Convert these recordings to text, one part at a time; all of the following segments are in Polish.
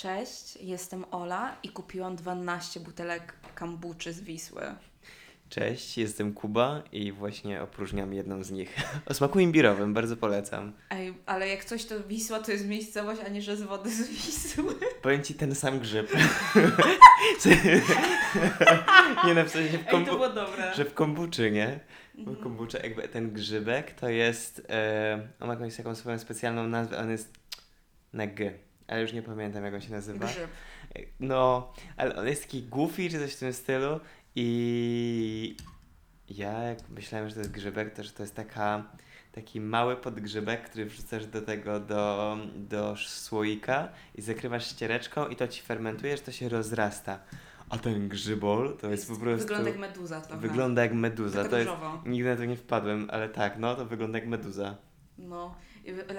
Cześć, jestem Ola i kupiłam 12 butelek kambuczy z Wisły. Cześć, jestem Kuba i właśnie opróżniam jedną z nich. O smaku imbirowym, bardzo polecam. Ej, ale jak coś to Wisła to jest miejscowość, a nie że z wody z Wisły. Powiem ci ten sam grzyb. nie no, w sensie w, Ej, to kombu- było dobre. że w kombuczy, nie? Bo Mhm. kombucha, jakby ten grzybek to jest, e, on ma jakąś taką swoją specjalną nazwę, on jest na G, ale już nie pamiętam jak on się nazywa. Grzyb. No, ale on jest taki goofy czy coś w tym stylu i ja jak myślałem, że to jest grzybek, to że to jest taka, taki mały podgrzybek, który wrzucasz do tego, do, do słoika i zakrywasz ściereczką i to ci fermentuje, że to się rozrasta. A ten grzybol to jest, po prostu... Wygląda jak meduza trochę. wygląda jak meduza. Taka To jest, nigdy na to nie wpadłem, ale tak, no to wygląda jak meduza. No,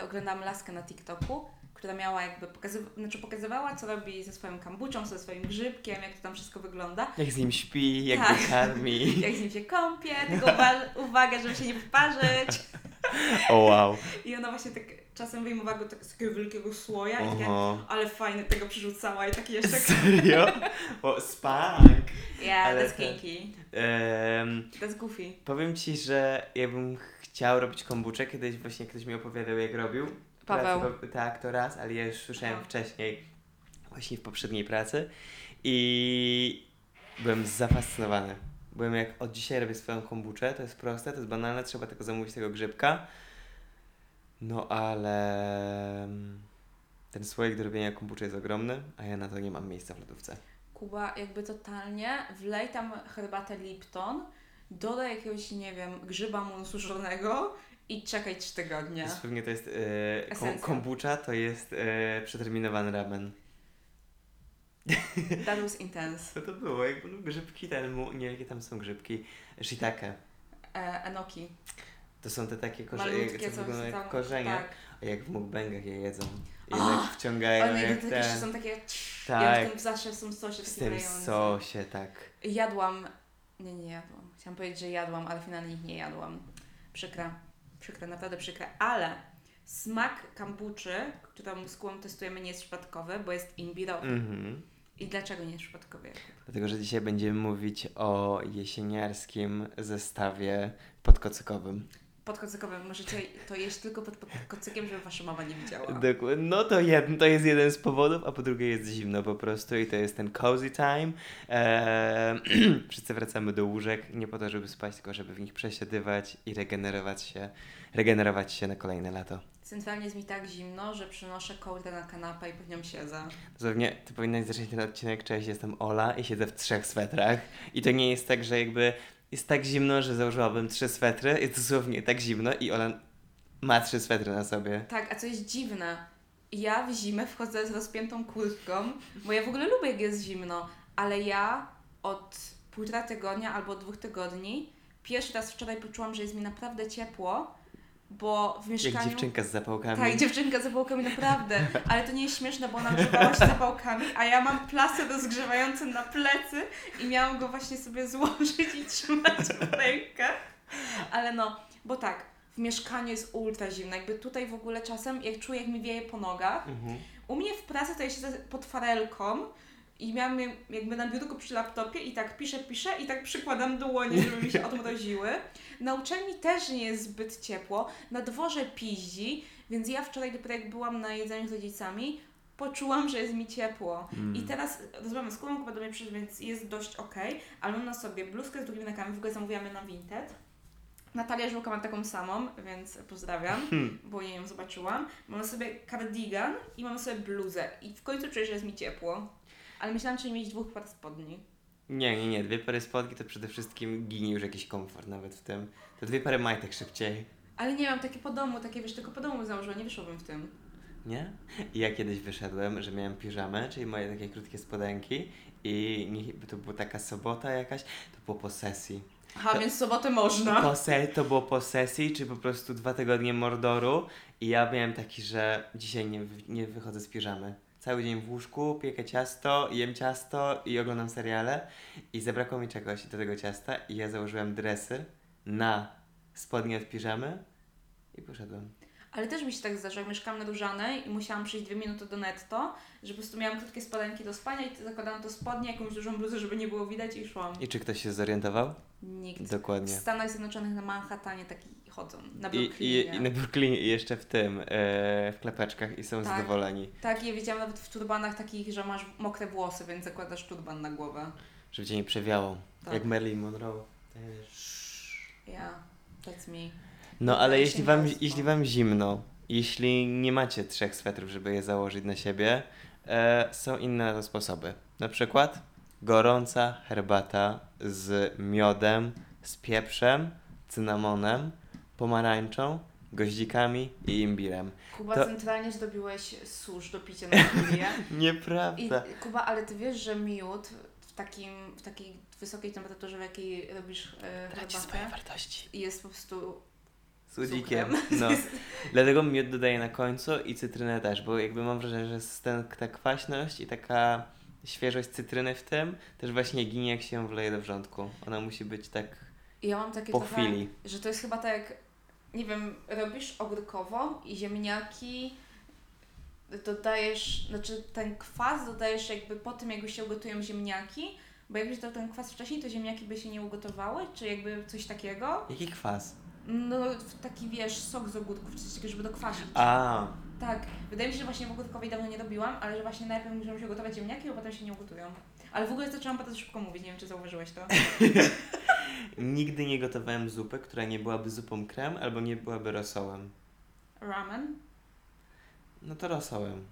oglądałam laskę na TikToku, która miała jakby, pokazyw- znaczy pokazywała co robi ze swoją kambuczą, ze swoim grzybkiem, jak to tam wszystko wygląda. Jak z nim śpi, jak Tak. go karmi. Jak z nim się kąpie, tylko uwa- uwaga, żeby się nie wyparzyć. O wow. I ona właśnie tak czasem wyjmowała go tak z takiego wielkiego słoja i takie, Oho. ale fajnie tego przerzucała i taki jeszcze... Serio? O, spank. Yeah, Ale that's kinky. Em, That's goofy. powiem ci, że ja bym chciał robić kombuczę. Kiedyś właśnie ktoś mi opowiadał, jak robił. Paweł. Pracy, tak, to raz, ale ja już słyszałem Aha. wcześniej, właśnie w poprzedniej pracy. I byłem zafascynowany. Byłem jak od dzisiaj robię swoją kombuczę, to jest proste, to jest banalne, trzeba tylko zamówić tego grzybka. No ale mm, ten słoik do robienia kombuczy jest ogromny, a ja na to nie mam miejsca w lodówce. Kuba, jakby totalnie wlej tam herbatę Lipton, dodaj jakiegoś, nie wiem, grzyba monsużonego i czekaj 3 tygodnie. Jest, pewnie to jest e, kom, kombucha, to jest e, przeterminowany ramen. That was intense. Co to było? Jak no, grzybki, ten, mu- nie jakie tam są grzybki, shiitake. E, enoki. To są te takie korzenie, co wyglądają jak korzenie, tak. a jak w mukbangach je jedzą. I O! tak wciągają One jak ten. są takie... Tak. Ja w tym zawsze w tym sosie W tym sosie, tak. Jadłam... Nie, nie jadłam. Chciałam powiedzieć, że jadłam, ale finalnie ich nie jadłam. Przykra. Przykra, naprawdę przykra. Ale smak kambuczy, którą z Kubą testujemy, nie jest przypadkowy, bo jest imbirowy. Mhm. I dlaczego nie jest przypadkowy? Dlatego, że dzisiaj będziemy mówić o jesieniarskim zestawie podkocykowym. Pod kocykowym możecie to jeść tylko pod, pod kocykiem, żeby wasza mama nie widziała. Dokładnie. No to, jed, to jest jeden z powodów, a po drugie jest zimno po prostu i to jest ten cozy time. Eee, wszyscy wracamy do łóżek nie po to, żeby spać, tylko żeby w nich przesiadywać i regenerować się, regenerować się na kolejne lato. Centralnie jest mi tak zimno, że przynoszę kołdrę na kanapę i pod nią siedzę. Dosłownie, ty powinnaś zacząć ten odcinek, cześć, jestem Ola i siedzę w trzech swetrach. I to nie jest tak, że jakby jest tak zimno, że założyłabym trzy swetry, jest dosłownie tak zimno i Ola ma trzy swetry na sobie. Tak, a co jest dziwne, ja w zimę wchodzę z rozpiętą kurtką, bo ja w ogóle lubię, jak jest zimno, ale ja od półtora tygodnia albo dwóch tygodni pierwszy raz wczoraj poczułam, że jest mi naprawdę ciepło, bo w mieszkaniu... Jak dziewczynka z zapałkami. Tak, dziewczynka z zapałkami, naprawdę. Ale to nie jest śmieszne, bo ona grzewała się zapałkami, a ja mam plaster rozgrzewający na plecy i miałam go właśnie sobie złożyć i trzymać w rękach. Ale no, bo tak, w mieszkaniu jest ultra zimno. Jakby tutaj w ogóle czasem, jak czuję, jak mi wieje po nogach. Mhm. U mnie w pracy to ja siedzę pod farelką i miałam jakby na biurku przy laptopie i tak piszę, piszę i tak przykładam dłonie, żeby mi się odmroziły. Na uczelni też nie jest zbyt ciepło, na dworze piździ, więc ja wczoraj dopiero jak byłam na jedzeniu z rodzicami, poczułam, że jest mi ciepło. Mm. I teraz rozmawiam z Kubą, Kuba do mnie przyszedł, więc jest dość okej, ale mam na sobie bluzkę z drugimi nakami, w ogóle zamówiamy na Vinted. Natalia Żółka ma taką samą, więc pozdrawiam, Hmm. bo jej ją zobaczyłam. Mam na sobie cardigan i mam na sobie bluzę. I w końcu czuję, że jest mi ciepło. Ale myślałam, czy nie mieć dwóch par spodni. Nie, nie, nie. Dwie pary spodni to przede wszystkim ginie już jakiś komfort nawet w tym. To dwie pary majtek szybciej. Ale nie mam takie po domu, takie wiesz, tylko po domu założyłam, nie wyszłabym w tym. Nie? I ja kiedyś wyszedłem, że miałem piżamę, czyli moje takie krótkie spodenki i nie, to była taka sobota jakaś, to było po sesji. Aha, więc w sobotę można. Po se, to było po sesji, czy po prostu dwa tygodnie mordoru i ja miałem taki, że dzisiaj nie, nie wychodzę z piżamy. Cały dzień w łóżku, piekę ciasto, jem ciasto i oglądam seriale i zabrakło mi czegoś do tego ciasta i ja założyłem dresy na spodnie od piżamy i poszedłem. Ale też mi się tak zdarza, jak mieszkałam na Różanej i musiałam przyjść dwie minuty do netto, że po prostu miałam krótkie spodenki do spania i zakładałam to spodnie, jakąś dużą bluzę, żeby nie było widać i szłam. I czy ktoś się zorientował? Nikt. W Dokładnie. Stanach Zjednoczonych na Manhattanie taki chodzą, na I, Brooklynie. i, I na Brooklynie i jeszcze w tym, e, w klepeczkach i są Tak. zadowoleni. Tak, ja widziałam nawet w turbanach takich, że masz mokre włosy, więc zakładasz turban na głowę. Żeby cię nie przewiało. Tak. Jak Marilyn Monroe. Ja, that's me. No ale Daje jeśli wam, jeśli wam zimno, jeśli nie macie trzech swetrów, żeby je założyć na siebie, e, są inne sposoby. Na przykład gorąca herbata z miodem, z pieprzem, cynamonem, pomarańczą, goździkami i imbirem. Kuba, To- centralnie zdobiłeś susz do picia na chwilę. I Nieprawda. Kuba, ale ty wiesz, że miód w, takim, w takiej wysokiej temperaturze, w jakiej robisz e, Traci swoje herbatę, wartości. jest po prostu Słodzikiem. No. Dlatego miód dodaję na końcu i cytrynę też, bo jakby mam wrażenie, że jest ten, ta kwaśność i taka świeżość cytryny w tym też właśnie ginie jak się ją wleje do wrzątku. Ona musi być tak ja mam takie po trochę, chwili. że to jest chyba tak jak, nie wiem, robisz ogórkową i ziemniaki dodajesz, znaczy ten kwas dodajesz jakby po tym, jak już się ugotują ziemniaki, bo jakbyś dał ten kwas wcześniej, to ziemniaki by się nie ugotowały, czy jakby coś takiego. Jaki kwas? No taki wiesz, sok z ogórków, czy coś takiego, żeby dokwasić. A, Tak, wydaje mi się, że właśnie w ogórkowej dawno nie robiłam, ale że właśnie najpierw muszą się gotować ziemniaki, a potem się nie ugotują. Ale w ogóle zaczęłam bardzo szybko mówić, nie wiem czy zauważyłeś to. nigdy nie gotowałem zupy, która nie byłaby zupą krem albo nie byłaby rosołem. Ramen? No to rosołem.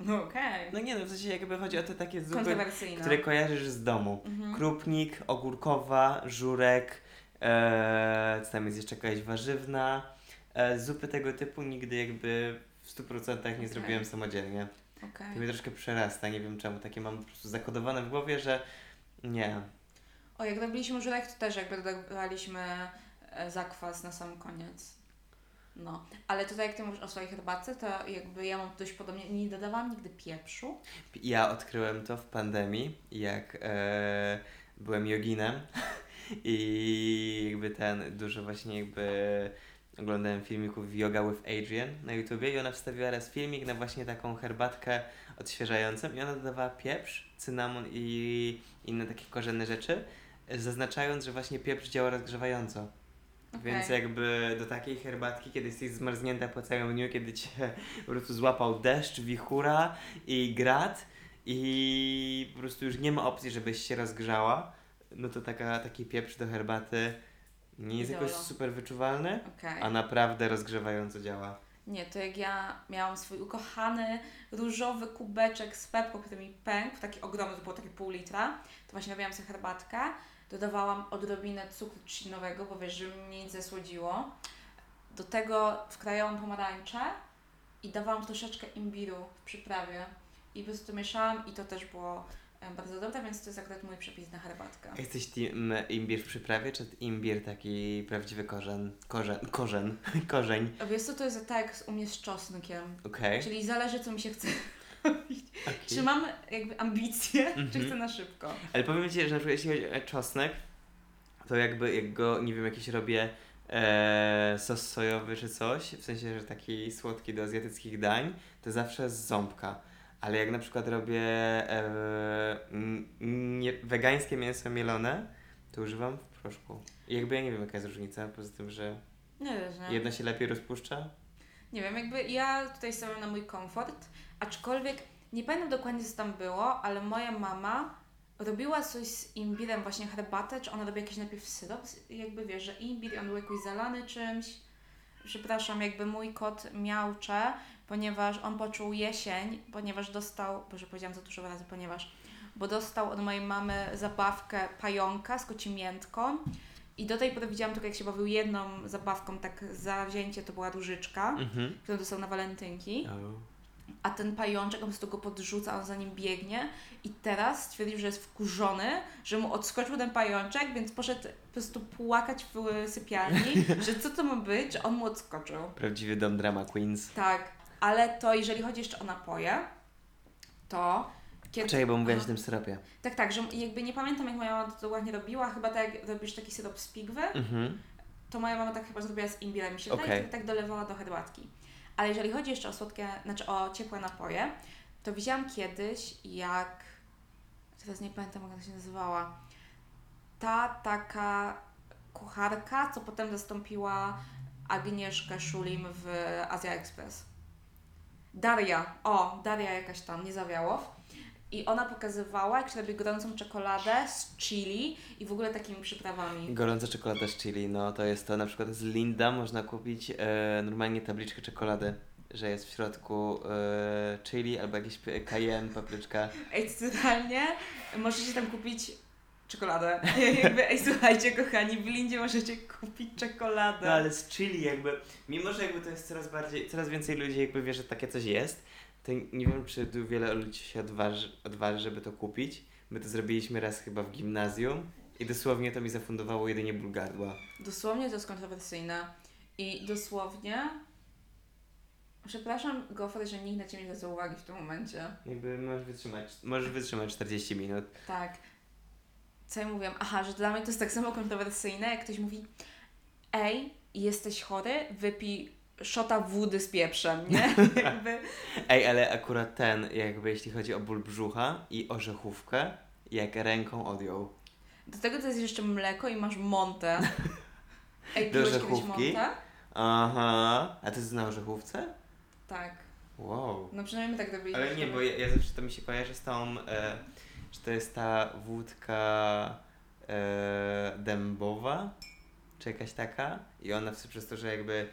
No okej. No nie no, w sensie jakby chodzi o te takie zupy, które kojarzysz z domu. Mhm. Krupnik, ogórkowa, żurek, e, co tam jest jeszcze jakaś warzywna. E, zupy tego typu nigdy jakby w 100% nie Okej. zrobiłem samodzielnie. Okej. To mnie troszkę przerasta, nie wiem czemu. Takie mam po prostu zakodowane w głowie, że nie. O, jak robiliśmy żurek, to też jakby dodawaliśmy e, zakwas na sam koniec. No, ale tutaj jak Ty mówisz o swojej herbatce, to jakby ja mam dość podobnie, nie dodawałam nigdy pieprzu. Ja odkryłem to w pandemii, jak e, byłem joginem i jakby ten, dużo właśnie jakby oglądałem filmików Yoga with Adrian na YouTubie i ona wstawiła raz filmik na właśnie taką herbatkę odświeżającą i ona dodawała pieprz, cynamon i inne takie korzenne rzeczy, zaznaczając, że właśnie pieprz działa rozgrzewająco. Okej. Więc jakby do takiej herbatki, kiedy jesteś zmarznięta po całym dniu, kiedy cię po prostu złapał deszcz, wichura i grad i po prostu już nie ma opcji, żebyś się rozgrzała, no to taka, taki pieprz do herbaty nie jest jakoś super wyczuwalny, Okej. a naprawdę rozgrzewająco działa. Nie, to jak ja miałam swój ukochany różowy kubeczek z pepką, który mi pękł, taki ogromny, to było takie pół litra, to właśnie robiłam sobie herbatkę, dodawałam odrobinę cukru trzcinowego, bo wiesz, żeby mnie nic zesłodziło. Do tego wkrajałam pomarańcze i dawałam troszeczkę imbiru w przyprawie i po prostu mieszałam i to też było bardzo dobre, więc to jest akurat mój przepis na herbatkę. Jesteś team imbir w przyprawie, czy imbir taki prawdziwy korzen? Korzen, korzeń, korzeń, Wiesz co, to jest tak u mnie z czosnkiem, okej. czyli zależy co mi się chce okej. Czy mam jakby ambicje, czy Mhm. chcę na szybko? Ale powiem Ci, że na przykład jeśli chodzi o czosnek, to jakby jak go, nie wiem, jakiś robię e, sos sojowy czy coś, w sensie, że taki słodki do azjatyckich dań, to zawsze z ząbka. Ale jak na przykład robię e, nie, wegańskie mięso mielone, to używam w proszku. I jakby ja nie wiem, jaka jest różnica, poza tym, że Nie wiesz, nie? jedno się lepiej rozpuszcza. Nie wiem, jakby ja tutaj stawiam na mój komfort, aczkolwiek nie pamiętam dokładnie co tam było, ale moja mama robiła coś z imbirem, właśnie herbatę, czy ona robi jakiś najpierw syrop, jakby wiesz, że imbir on był jakoś zalany czymś. Przepraszam, jakby mój kot miałcze, ponieważ on poczuł jesień, ponieważ dostał, boże powiedziałam za dużo razy, ponieważ, bo dostał od mojej mamy zabawkę pająka z kocimiętką i do tej pory widziałam tylko jak się bawił jedną zabawką, tak zawzięcie to była różyczka Mhm. którą dostał na walentynki, O. a ten pajączek, on po prostu go podrzuca, on za nim biegnie i teraz stwierdził, że jest wkurzony, że mu odskoczył ten pajączek, więc poszedł po prostu płakać w sypialni, że co to ma być, że on mu odskoczył. Prawdziwy dom drama queens. Tak, ale to jeżeli chodzi jeszcze o napoje, to kiedy... Czekaj, bo mówiłaś o tym syropie. Tak, tak, że jakby nie pamiętam jak moja mama to dokładnie robiła, chyba tak jak robisz taki syrop z pigwy, Mhm. to moja mama tak chyba zrobiła z imbirem, mi się i tak dolewała do herbatki. Ale jeżeli chodzi jeszcze o słodkie, znaczy o ciepłe napoje, to widziałam kiedyś, jak, teraz nie pamiętam jak ona się nazywała, ta taka kucharka, co potem zastąpiła Agnieszkę Szulim w Azja Express. Daria, o, Daria jakaś tam, nie zawiało. I ona pokazywała, jak się robi gorącą czekoladę z chili i w ogóle takimi przyprawami. Gorąca czekolada z chili, no to jest to na przykład z Linda można kupić e, normalnie tabliczkę czekolady, że jest w środku e, chili albo jakiś cayenne, papryczka. Ej, totalnie możecie tam kupić czekoladę. Jakby, ej, słuchajcie, kochani, w Lindzie możecie kupić czekoladę. No ale z chili jakby, mimo że jakby to jest coraz bardziej, coraz więcej ludzi jakby wie, że takie coś jest, to nie wiem czy tu wiele ludzi się odważy, odważy żeby to kupić. My to zrobiliśmy raz chyba w gimnazjum i dosłownie to mi zafundowało jedynie ból gardła. Dosłownie to jest kontrowersyjne. I dosłownie... Przepraszam, Gofer, że nikt na Ciebie nie zwraca uwagi w tym momencie. Jakby możesz wytrzymać, możesz wytrzymać 40 minut. Tak. Co ja mówiłam? Aha, że dla mnie to jest tak samo kontrowersyjne, jak ktoś mówi ej, jesteś chory, wypij szota wody z pieprzem, nie? Jakby... Ej, ale akurat ten, jakby jeśli chodzi o ból brzucha i orzechówkę, jak ręką odjął. Do tego to jest jeszcze mleko i masz montę. Ej, Do orzechówki? montę? Aha, a to jest na orzechówce? Tak. Wow. No przynajmniej my tak robiliśmy. Ale nie, bo ja, ja zawsze to mi się kojarzy z tą, e, że to jest ta wódka e, dębowa, czy jakaś taka i ona w- przez to, że jakby,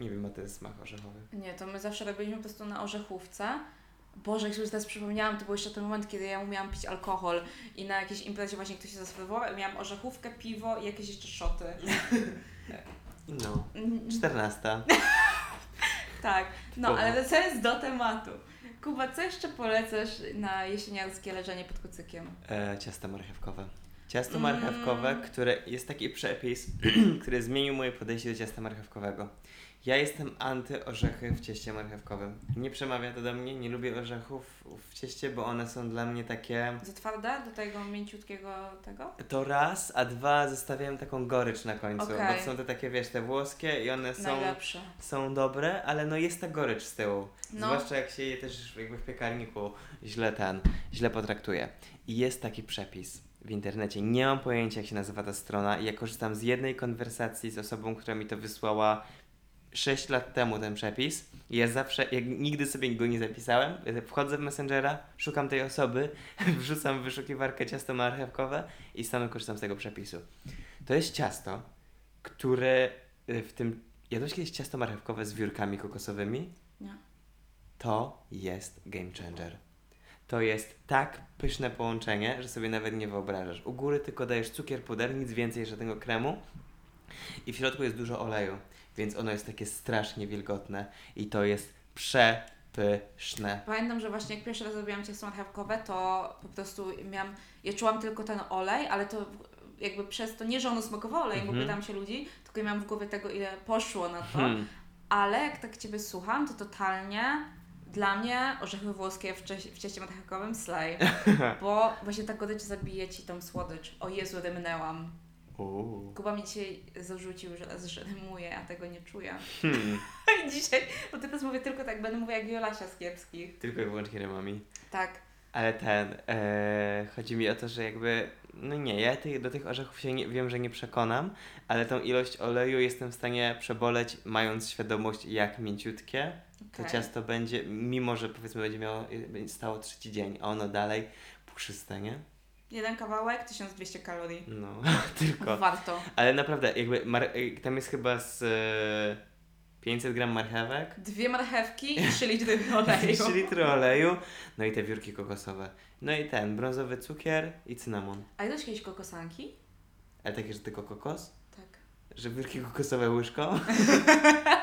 nie wiem, ma ten smak orzechowy. Nie, to my zawsze robiliśmy po prostu na orzechówce. Boże, jak sobie teraz przypomniałam, to był jeszcze ten moment, kiedy ja umiałam pić alkohol i na jakiejś imprezie właśnie ktoś się zaserwował i miałam orzechówkę, piwo i jakieś jeszcze szoty. No, Mm, 14. Tak, no ale wracając do tematu. Kuba, co jeszcze polecasz na jesieniarskie leżenie pod kucykiem? E, ciasto marchewkowe. Ciasto Mm. marchewkowe, które jest taki przepis, który zmienił moje podejście do ciasta marchewkowego. Ja jestem anty orzechy w cieście marchewkowym. Nie przemawia to do mnie, nie lubię orzechów w cieście, bo one są dla mnie takie Za twarde do tego mięciutkiego tego? To raz, a dwa zostawiałem taką gorycz na końcu, Okej. bo są te takie, wiesz, te włoskie i one są, Najlepsze. są dobre, ale no jest ta gorycz z tyłu. No. Zwłaszcza jak się je też jakby w piekarniku źle ten, źle potraktuje. I jest taki przepis w internecie, nie mam pojęcia jak się nazywa ta strona i ja korzystam z jednej konwersacji z osobą, która mi to wysłała 6 lat temu ten przepis ja zawsze, jak nigdy sobie go nie zapisałem, wchodzę w Messengera, szukam tej osoby, wrzucam w wyszukiwarkę ciasto marchewkowe i sam korzystam z tego przepisu. To jest ciasto, które y, w tym... Jadłeś kiedyś ciasto marchewkowe z wiórkami kokosowymi? Nie. To jest game changer. To jest tak pyszne połączenie, że sobie nawet nie wyobrażasz. U góry tylko dajesz cukier, puder, nic więcej żadnego kremu i w środku jest dużo oleju, więc ono jest takie strasznie wilgotne i to jest przepyszne. Pamiętam, że właśnie jak pierwszy raz robiłam ciasto marchewkowe, to po prostu miałam, ja czułam tylko ten olej, ale to jakby przez to, nie że ono smakowało olejem, Mhm. bo pytam się ludzi, tylko ja miałam w głowie tego, ile poszło na to, Hmm. ale jak tak Ciebie słucham, to totalnie dla mnie orzechy włoskie w, cie- w cieście marchewkowym slay, bo właśnie ta gorycz zabije Ci tą słodycz. O Jezu, rymnęłam. Uuu. Kuba mi dzisiaj zarzucił, że raz że rymuję, a tego nie czuję. Hmm. I dzisiaj, bo teraz mówię tylko tak, będę mówiła jak Jolasia z kiepskich. Tylko i wyłącznie rymami. Tak. Ale ten, e, chodzi mi o to, że jakby, no nie, ja tych, do tych orzechów się nie, wiem, że nie przekonam, ale tą ilość oleju jestem w stanie przeboleć, mając świadomość, jak mięciutkie to okej. ciasto będzie, mimo że powiedzmy będzie miało, stało trzeci dzień, a ono dalej puszyste, nie? Jeden kawałek, 1200 kalorii. No, tylko. Warto. Ale naprawdę, jakby, y, tam jest chyba z e, 500 gram marchewek, Dwie marchewki i 3 litry oleju. 3 litry oleju, no i te wiórki kokosowe. No i ten, brązowy cukier i cynamon. A jadłeś kiedyś kokosanki? Ale takie, że tylko kokos? Tak. Że wiórki kokosowe łyżką?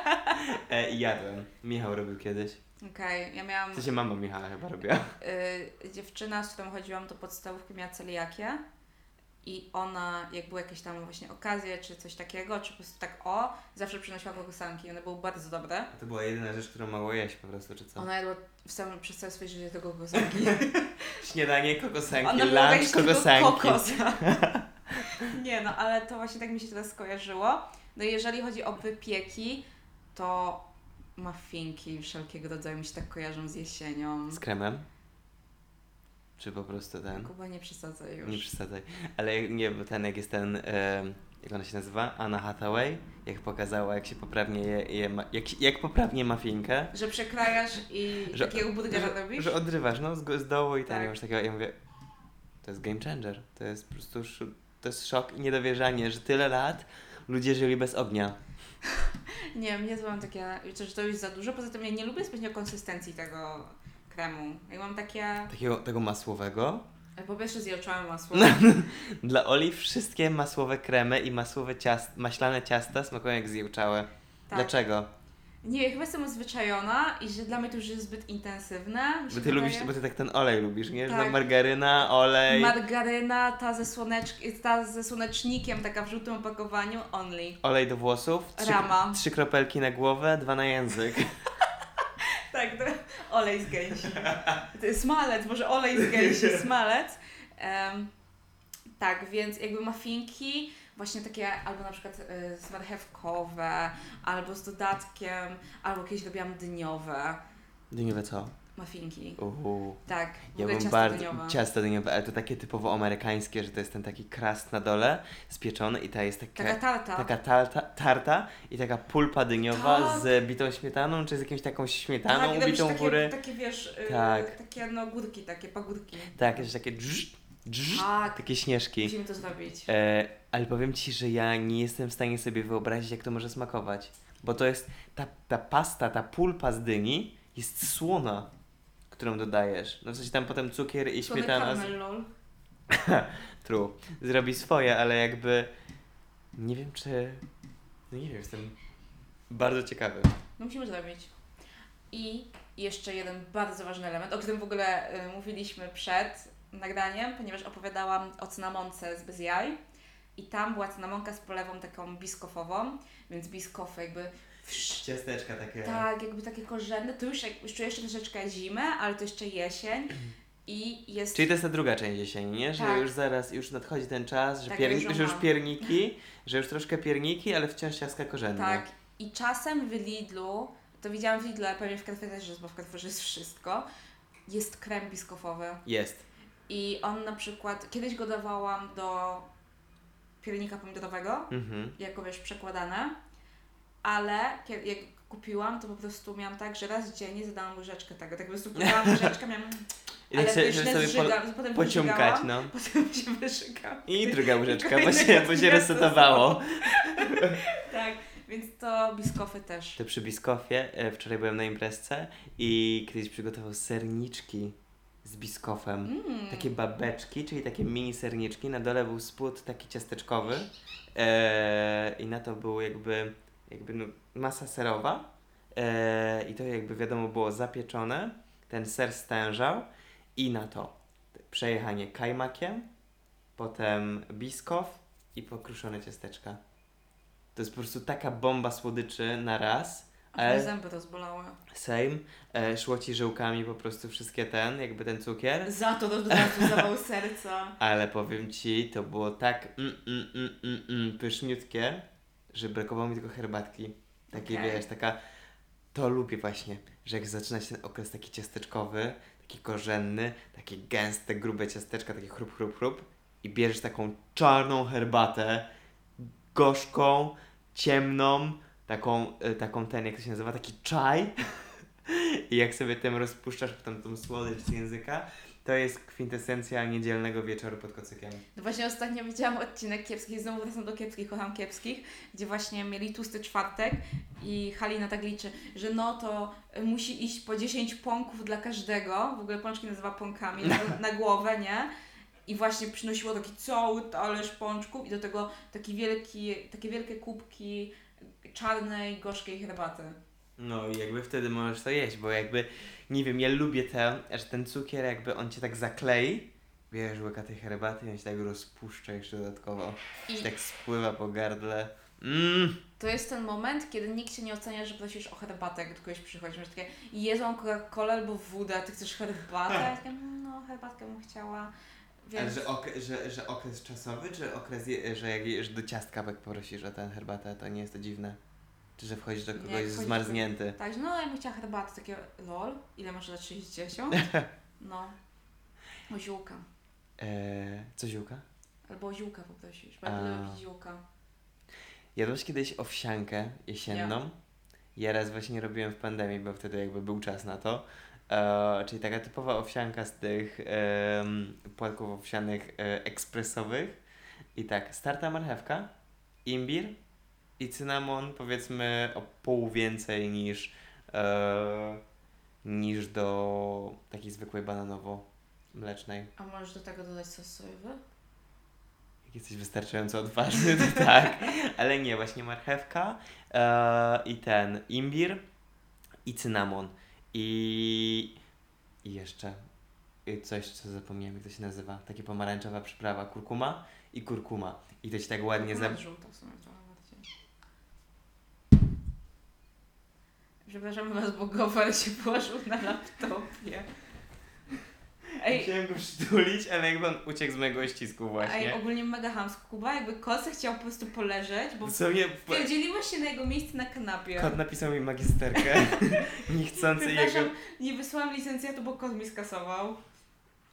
e, i jadłem. Michał robił kiedyś. Okej, ja miałam... W sensie mama Michała chyba robiła. y, dziewczyna, z którą chodziłam do podstawówki, miała celiakię i ona, jak były jakieś tam właśnie okazje, czy coś takiego, czy po prostu tak o, zawsze przynosiła kokosanki. One były bardzo dobre. To była jedyna rzecz, którą mogło jeść po prostu, czy co? Ona jadła w samym, przez całe swoje życie tego kokosanki. Śniadanie, kokosanki, Ona lunch, tylko kokosanki. kokosa. Nie no, ale to właśnie tak mi się teraz skojarzyło, No i jeżeli chodzi o wypieki, to muffinki wszelkiego rodzaju mi się tak kojarzą z jesienią. Z kremem? Czy po prostu ten? Kuba nie przesadzaj już. Nie przesadzaj. Ale nie, bo ten jak jest ten, em, jak ona się nazywa? Anna Hathaway, jak pokazała, jak się poprawnie je, je ma, jak, jak poprawnie mafinkę, Że przekrajasz i Że- takiego burgera że, robisz? że odrywasz, no, z, z dołu i ten, Tak. tak. masz takiego, ja mówię, to jest game changer, to jest po prostu, to jest szok i niedowierzanie, że tyle lat ludzie żyli bez ognia. Nie, mnie to mam takie, że to już za dużo. Poza tym ja nie lubię zbytnio konsystencji tego kremu. Jak mam takie, Takiego, tego masłowego. po pierwsze zjełczałe masło. Dla Oli wszystkie masłowe kremy i masłowe ciast, maślane ciasta smakują jak zjełczałe. Tak. Dlaczego? Nie, chyba jestem odzwyczajona i że dla mnie to już jest zbyt intensywne. mi się Bo ty wydaje. lubisz, bo ty tak ten olej lubisz, nie? Że Tak. tam margaryna, olej. Margaryna, ta ze, słoneczk- ta ze słonecznikiem, taka w żółtym opakowaniu, only. Olej do włosów, trzy, Rama. trzy kropelki na głowę, dwa na język. Tak, to olej z gęsi. Smalec, może olej z gęsi, smalec. Em, tak, więc jakby muffinki, właśnie takie albo na przykład y, z marchewkowe, albo z dodatkiem, albo kiedyś robiłam dyniowe Dyniowe co? muffinki. Uhu. Tak, Ja bym ciasto bardzo. dyniowe. Ciasto dyniowe, ale to takie typowo amerykańskie, że to jest ten taki krast na dole, spieczony i ta jest taka. Taka tarta. Taka tarta, tarta i taka pulpa dyniowa Tak. z bitą śmietaną, czy z jakimś taką śmietaną tak, ubitą w takie, górę. takie wiesz, y, Tak. takie no górki, takie pagórki. Tak, jakieś takie drz, drz, Tak, takie śnieżki. musimy to zrobić. E, ale powiem Ci, że ja nie jestem w stanie sobie wyobrazić, jak to może smakować. Bo to jest, ta, ta pasta, ta pulpa z dyni jest słona, którą dodajesz. No w sensie tam potem cukier i Słony śmietana z, karmel, lol. True. Zrobi swoje, ale jakby nie wiem czy. No nie wiem, jestem bardzo ciekawy. No musimy zrobić. I jeszcze jeden bardzo ważny element, o którym w ogóle y, mówiliśmy przed nagraniem, ponieważ opowiadałam o cynamonce z bez jaj. I tam była cynamonka z polewą taką biskofową, więc biskofy jakby wsz- Ciasteczka takie. tak, jakby takie korzenne. To już, już czuję jeszcze troszeczkę zimę, ale to jeszcze jesień. I jest Czyli to jest ta druga część jesieni, nie? Że Tak. już zaraz, już nadchodzi ten czas, że, Tak, pierni- już że już pierniki, że już troszkę pierniki, ale wciąż ciastka korzenna. Tak. I czasem w Lidlu, to widziałam w Lidlu, ale pewnie w Carrefourze też jest, bo w Carrefourze jest wszystko, jest krem biskofowy. Jest. I on na przykład, kiedyś go dawałam do piernika pomidorowego, Mhm. jako wiesz, przekładane, ale jak kupiłam, to po prostu miałam tak, że raz dziennie zadałam łyżeczkę tego. Tak po prostu kupowałam łyżeczkę, miałam, I ale tak wiesz, że nie sobie po, potem pociąkać, no. potem się wyżygam. I druga łyżeczka, bo kolejnego się, bo się resetowało. Tak, więc to biskofy też. To przy biskofie, e, wczoraj byłem na imprezce i kiedyś przygotował serniczki z biskofem. Mm. Takie babeczki, czyli takie mini serniczki. Na dole był spód taki ciasteczkowy e, i na to był jakby, jakby no, masa serowa e, i to jakby wiadomo było zapieczone. Ten ser stężał i na to przejechanie kajmakiem, potem biskow i pokruszone ciasteczka. To jest po prostu taka bomba słodyczy na raz. Ale zęby rozbolały. same, e, szło ci żyłkami po prostu wszystkie ten, jakby ten cukier. Za to razu zawał serca. Ale powiem ci, to było tak mm, mm, mm, mm, mm, pyszniutkie, że brakowało mi tylko herbatki. Takiej Okej. wiesz, taka. To lubię właśnie, że jak zaczyna się ten okres taki ciasteczkowy, taki korzenny, takie gęste, grube ciasteczka, takie chrup, chrup, chrup i bierzesz taką czarną herbatę, gorzką, ciemną, taką, e, taką ten, jak to się nazywa, taki czaj i jak sobie tym rozpuszczasz potem tą słodycz z języka, to jest kwintesencja niedzielnego wieczoru pod kocykiem. No właśnie ostatnio widziałam odcinek kiepskich, znowu wracam do kiepskich, kocham kiepskich, gdzie właśnie mieli tłusty czwartek i Halina tak liczy, że no to musi iść po 10 pąków dla każdego, w ogóle pączki nazywa pąkami, na, na głowę, nie? I właśnie przynosiło taki cały talerz pączków i do tego taki wielki, takie wielkie kubki czarnej, gorzkiej herbaty. No i jakby wtedy możesz to jeść, bo jakby, nie wiem, ja lubię te, że ten cukier jakby on cię tak zaklei, wiesz, łyka tej herbaty i on się tak rozpuszcza jeszcze dodatkowo. I I tak spływa po gardle. Mmm, to jest ten moment, kiedy nikt Cię nie ocenia, że prosisz o herbatę, jak do kogoś przychodzi. Masz takie, Jezu, mam Coca-Colę albo wódę, a Ty chcesz herbatę? Ja takie, no, herbatkę bym chciała. Więc Ale że, ok- że, że okres czasowy, czy okres, je- że jak jesz do ciastka jak poprosisz o tę herbatę, to nie jest to dziwne? Czy że wchodzisz do Nie, kogoś do- zmarznięty? tak, no ja bym chciała herbatę, takie lol, ile masz lat 60? No. O ziółka. Eee, co ziółka? Albo o ziółka poprosisz, ja lubię pić ziółka. Jadłeś kiedyś owsiankę jesienną? Ja raz właśnie robiłem w pandemii, bo wtedy jakby był czas na to. E, czyli taka typowa owsianka z tych płatków owsianych e, ekspresowych. I tak, starta marchewka, imbir i cynamon powiedzmy o pół więcej niż, e, niż do takiej zwykłej bananowo-mlecznej. A możesz do tego dodać sos sojowy? Jak jesteś wystarczająco odważny, to tak. Ale nie, właśnie marchewka e, i ten imbir i cynamon. I, i jeszcze y, coś, co zapomniałem, jak to się nazywa. Takie pomarańczowa przyprawa. Kurkuma i kurkuma. I to się tak ładnie za... Kurkuma żółta w sumie bardziej. Przepraszam was bogowo, ale się położył na laptopie. Ej, Chciałem go przytulić, ale jakby on uciekł z mojego ścisku ej, właśnie. ogólnie mega hamsko. Kuba jakby kosa chciał po prostu poleżeć, bo W sumie wpierdzieliłeś się na jego miejsce na kanapie. kot napisał mi magisterkę. Niechcący jego... Nie wysłałam licencjatu, bo kot mi skasował.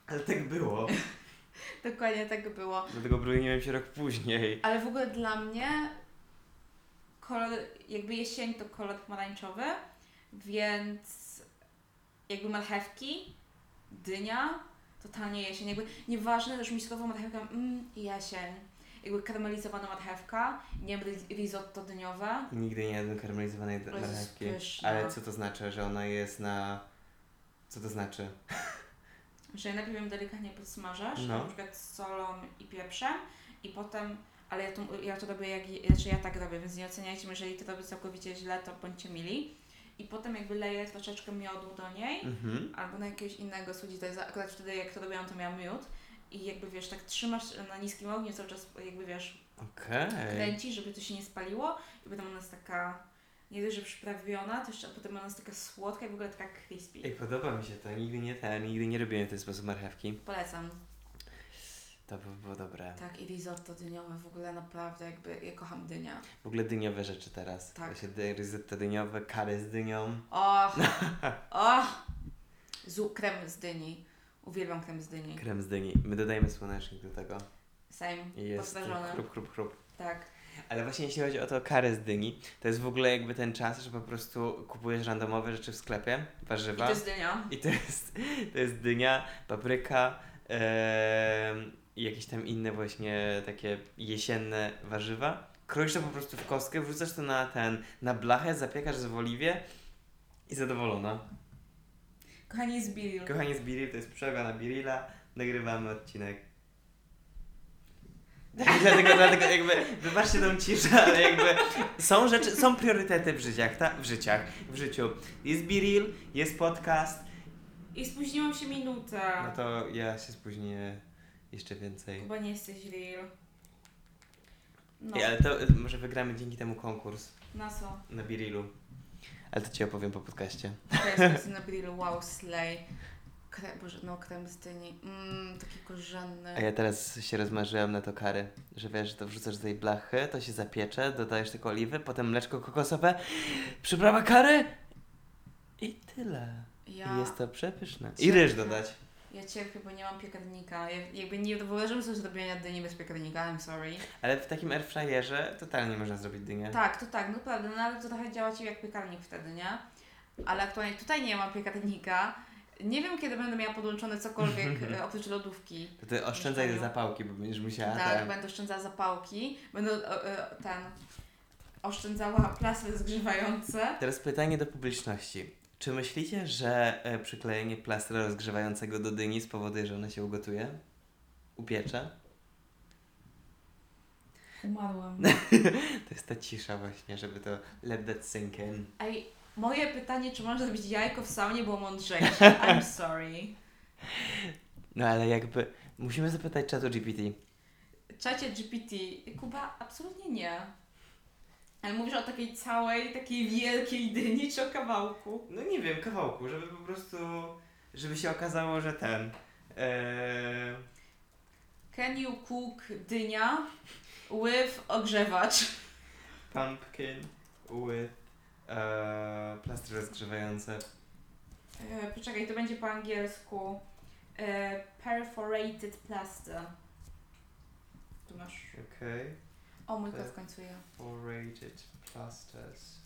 Ale tak było. Dokładnie tak było. Dlatego broniłem się rok później. Ale w ogóle dla mnie kolor, jakby jesień to kolor pomarańczowy, więc jakby marchewki, dynia, totalnie jesień. Jakby nieważne, że mi słowo marchewka, mm, jesień. Jakby karmelizowana marchewka, nie wiem, ri- risotto dyniowe. Nigdy nie jadłem karmelizowanej marchewki. Ale co to znaczy, że ona jest na... Co to znaczy? Że najpierw ją delikatnie podsmażasz, No. na przykład z solą i pieprzem i potem, ale ja to, ja to robię jak, znaczy ja tak robię, więc nie oceniajcie jeżeli to robię całkowicie źle, to bądźcie mili. I potem jakby leję troszeczkę miodu do niej, Mhm. albo na jakiegoś innego słodzi, to jest akurat wtedy jak to robiłam, to miałam miód. I jakby wiesz, tak trzymasz na niskim ogniu cały czas, jakby wiesz, Okej. kręcisz, żeby to się nie spaliło i potem ona jest taka, nie dość, że przyprawiona, to jeszcze a potem ona jest taka słodka i w ogóle taka crispy. Ej, podoba mi się to. Nigdy nie ten, nigdy nie robiłem w ten sposób marchewki. Polecam. To by było dobre. Tak, i risotto dyniowe w ogóle naprawdę jakby, ja kocham dynia. W ogóle dyniowe rzeczy teraz. Tak. Właśnie dy- risotto dyniowe, kary z dynią. Och, och, Zu, krem z dyni. Uwielbiam krem z dyni. Krem z dyni. My dodajemy słonecznik do tego. Same, I jest podważony. chrup, chrup, chrup. Tak. Ale właśnie jeśli chodzi o to karę z dyni, to jest w ogóle jakby ten czas, że po prostu kupujesz randomowe rzeczy w sklepie, I warzywa. to jest dynia. I to jest, to jest dynia, papryka em, i jakieś tam inne właśnie takie jesienne warzywa. Kroisz to po prostu w kostkę, wrzucasz to na ten, na blachę, zapiekasz w oliwie i zadowolona. Kochani z Biril. Kochani z Biril, to jest przerwa na Birila, nagrywamy odcinek. dlatego, dlatego jakby, wybaczcie tą ciszę, ale jakby są rzeczy, są priorytety w życiach, ta, w życiach, w życiu. Jest Biril, jest podcast, I spóźniłam się minutę. No to ja się spóźnię jeszcze więcej. Chyba nie jesteś real. No, Ej, ale to y, może wygramy dzięki temu konkurs na co? na Birilu. Ale to ci opowiem po podcaście. To jest na Birilu, wow, slay. Kre, Boże, no krem z dyni. Mmm, taki korzenny. A ja teraz się rozmarzyłem na to kary, że wiesz, że to wrzucasz do tej blachy, to się zapiecze, dodajesz tylko oliwy, potem mleczko kokosowe, przyprawa kary i tyle. Ja, I jest to przepyszne. I ryż dodać. Ja cierpię, bo nie mam piekarnika. Ja, jakby nie wyobrażam sobie zrobienia dyni bez piekarnika, I'm sorry. Ale w takim airfryerze totalnie można zrobić dynię. Tak, to tak, no prawda, no ale to trochę działa Ci jak piekarnik wtedy, nie? Ale aktualnie tutaj nie mam piekarnika. Nie wiem, kiedy będę miała podłączone cokolwiek e, oprócz lodówki. To ty oszczędzaj zapałki, bo będziesz musiała tak, będę oszczędzała zapałki, będę e, e, ten oszczędzała plastry zgrzewające. Teraz pytanie do publiczności. Czy myślicie, że e, przyklejenie plastra rozgrzewającego do dyni spowoduje, że ona się ugotuje? Upiecze? Umarłam. To jest ta cisza właśnie, żeby to let that sink in. Ej, moje pytanie, czy można zrobić jajko w saunie, było mądrzejsze. I'm sorry. No ale jakby musimy zapytać czatu GPT. Czacie GPT, Kuba, absolutnie nie. Ale mówisz o takiej całej, takiej wielkiej dyni, czy o kawałku? No nie wiem, kawałku, żeby po prostu, żeby się okazało, że ten... E, Can you cook dynia with ogrzewacz? Pumpkin with e, plastry rozgrzewające. E, poczekaj, to będzie po angielsku. E, perforated plaster. Tu masz. Okej. O, mój kot Tak. końcuje. Perforated plasters.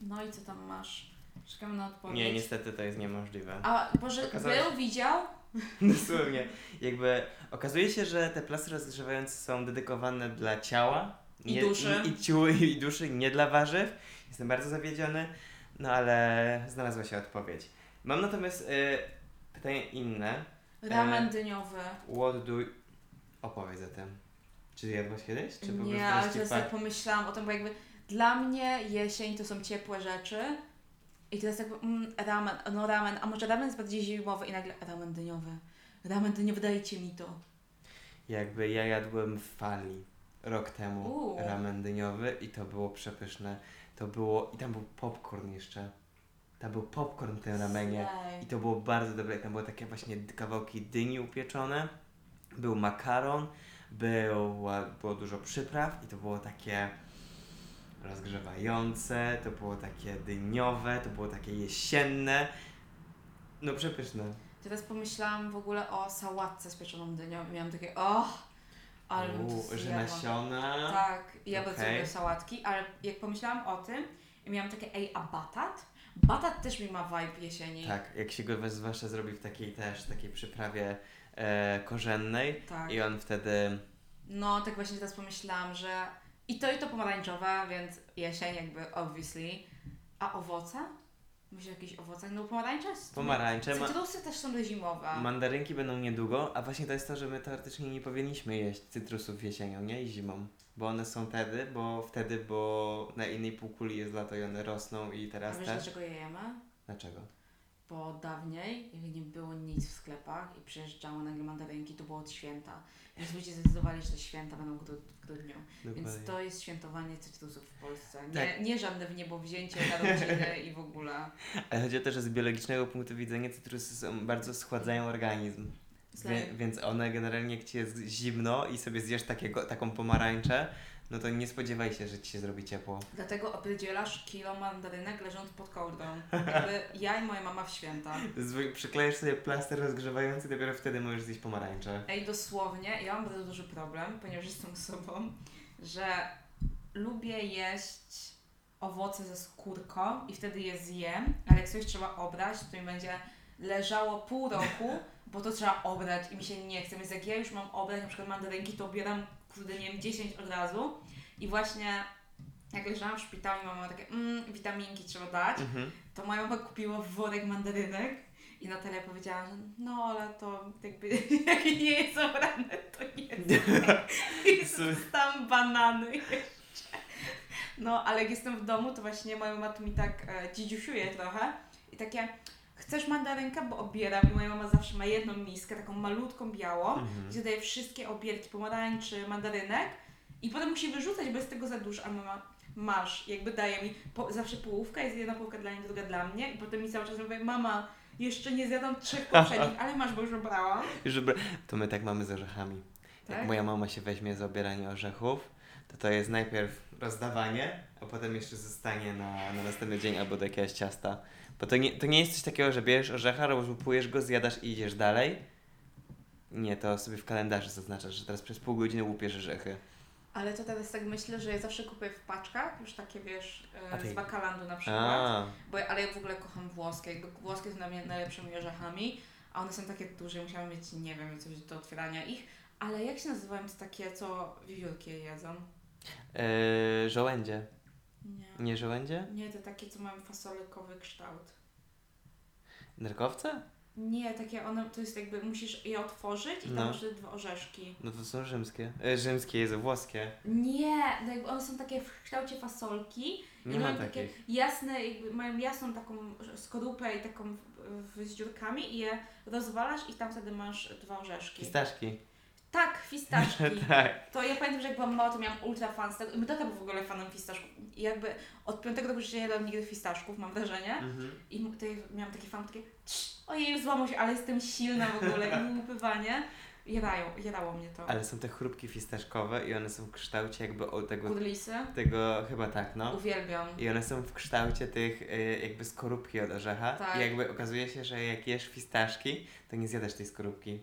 No i co tam masz? Czekam na odpowiedź. Nie, niestety to jest niemożliwe. A Boże, Okazało był, widział? Dosłownie. Jakby okazuje się, że te plastry rozgrzewające są dedykowane dla ciała. I duszy. I, i, ciu, I duszy, nie dla warzyw. Jestem bardzo zawiedziony, no ale znalazła się odpowiedź. Mam natomiast y, pytanie inne. Ramen E, dyniowy. What do... Opowiedz o tym. Czy jadłaś kiedyś? Czy po Nie, ale teraz tak pomyślałam o tym, bo jakby dla mnie jesień to są ciepłe rzeczy. I teraz tak, mm, ramen, no ramen, a może ramen jest bardziej zimowy i nagle ramen dyniowy. Ramen dyniowy, dajcie mi to. Jakby ja jadłem w Fali rok temu Uuu. ramen dyniowy i to było przepyszne. To było... I tam był popcorn jeszcze. Tam był popcorn w tym ramenie. Slay. I to było bardzo dobre. Tam były takie właśnie kawałki dyni upieczone. Był makaron, było, było dużo przypraw i to było takie rozgrzewające, to było takie dyniowe, to było takie jesienne. No przepyszne. Teraz pomyślałam w ogóle o sałatce z pieczoną dynią i miałam takie, o, ale Uuu, że nasiona. Tak, ja bardzo Okej. lubię sałatki, ale jak pomyślałam o tym i miałam takie, ej, a batat? Batat też mi ma vibe jesieni. Tak, jak się go zwłaszcza zrobi w takiej też, takiej przyprawie e, korzennej Tak. i on wtedy No, tak właśnie teraz pomyślałam, że i to, i to pomarańczowe, więc jesień jakby obviously. A owoce? Myślę o jakichś owocach? No pomarańcze? pomarańcze, ma, Cytrusy też są zimowe. Mandarynki będą niedługo, a właśnie to jest to, że my teoretycznie nie powinniśmy jeść cytrusów jesienią, nie? I zimą. Bo one są wtedy, bo wtedy, bo na innej półkuli jest lato i one rosną i A teraz wiesz też. dlaczego je jemy? Dlaczego? Bo dawniej, jak nie było nic w sklepach i przyjeżdżały nagle mandarynki, to było od święta. Więc ludzie zdecydowali, że te święta będą w gru- w grudniu. Więc to jest świętowanie cytrusów w Polsce. Nie, Tak. nie żadne w niebo wzięcie na i w ogóle. Ale chodzi o to, że z biologicznego punktu widzenia cytrusy są, bardzo schładzają organizm. Wie, więc one generalnie, jak ci jest zimno i sobie zjesz takiego, taką pomarańczę, no to nie spodziewaj się, że ci się zrobi ciepło. Dlatego opierdzielasz kilo mandarynek leżąc pod kołdrą. Jakby ja i moja mama w święta. Zwy- Przyklejesz sobie plaster rozgrzewający, dopiero wtedy możesz zjeść pomarańczę. Ej, dosłownie, ja mam bardzo duży problem, ponieważ jestem osobą, że lubię jeść owoce ze skórką i wtedy je zjem, ale jak coś trzeba obrać, to mi będzie leżało pół roku, bo to trzeba obrać i mi się nie chce. Więc jak ja już mam obrać na przykład mandarynki, to obieram, kurde, nie wiem, 10 od razu i właśnie jak leżałam w szpitalu i mama takie, mm, witaminki trzeba dać, Mhm. to moja mama kupiła worek mandarynek i Natalia powiedziała, że no ale to jakby jak nie jest obrane, to nie jest. Tam banany jeszcze. No, ale jak jestem w domu, to właśnie moja mama tu mi tak e, dzidziusiuje trochę i takie, chcesz mandarynkę, bo obieram i moja mama zawsze ma jedną miskę, taką malutką białą, Mhm. gdzie daje wszystkie obierki pomarańczy, mandarynek i potem musi wyrzucać, bo jest tego za dużo, a mama masz, jakby daje mi po, zawsze połówka, jest jedna połówka dla niej, druga dla mnie i potem mi cały czas mówi, mama, jeszcze nie zjadam trzech poprzednich, ale masz, bo już obrałam. Żeby... To my tak mamy z orzechami. Jak Tak? moja mama się weźmie za obieranie orzechów, to to jest najpierw rozdawanie, a potem jeszcze zostanie na, na następny dzień albo do jakiegoś ciasta. Bo to nie, to nie jest coś takiego, że bierzesz orzecha, rozłupujesz go, zjadasz i idziesz dalej. Nie, to sobie w kalendarzu zaznaczasz, że teraz przez pół godziny łupiesz orzechy. Ale to teraz tak myślę, że ja zawsze kupuję w paczkach, już takie wiesz, e, z Bakalandu na przykład. Bo, ale ja w ogóle kocham włoskie. Jakby Włoskie są dla mnie najlepszymi orzechami, a one są takie duże, musiałam mieć, nie wiem, coś do otwierania ich. Ale jak się nazywają te takie, co wiewiórki je jedzą? yy, żołędzie. Nie. Żołędzie? Nie, te takie, co mają fasolkowy kształt. Nerkowce? Nie, takie one, to jest jakby, musisz je otworzyć i tam No. masz te dwa orzeszki. No to są rzymskie. E, rzymskie, jest włoskie. Nie, no jakby one są takie w kształcie fasolki Nie i ma mają takie takich. jasne, jakby mają jasną taką skorupę i taką w, w, z dziurkami i je rozwalasz i tam wtedy masz dwa orzeszki. Pistaszki. Tak, fistaszki. tak. To ja pamiętam, że jak byłam mała, to miałam ultra fan z tego. I my tata był w ogóle fanem fistaszków. I jakby od piątego roku życia nie jadłam nigdy fistaszków, mam wrażenie. Mhm. I ja miałam taki fan, takie "Cii, ojej, złamał się, ale jestem silna w ogóle i upywanie. Jarają, jarało mnie to. Ale są te chrupki fistaszkowe i one są w kształcie jakby o tego, Kudlisy? tego chyba tak, no. Uwielbiam. I one są w kształcie tych y, jakby skorupki od orzecha. Tak. I jakby okazuje się, że jak jesz fistaszki, to nie zjadasz tej skorupki.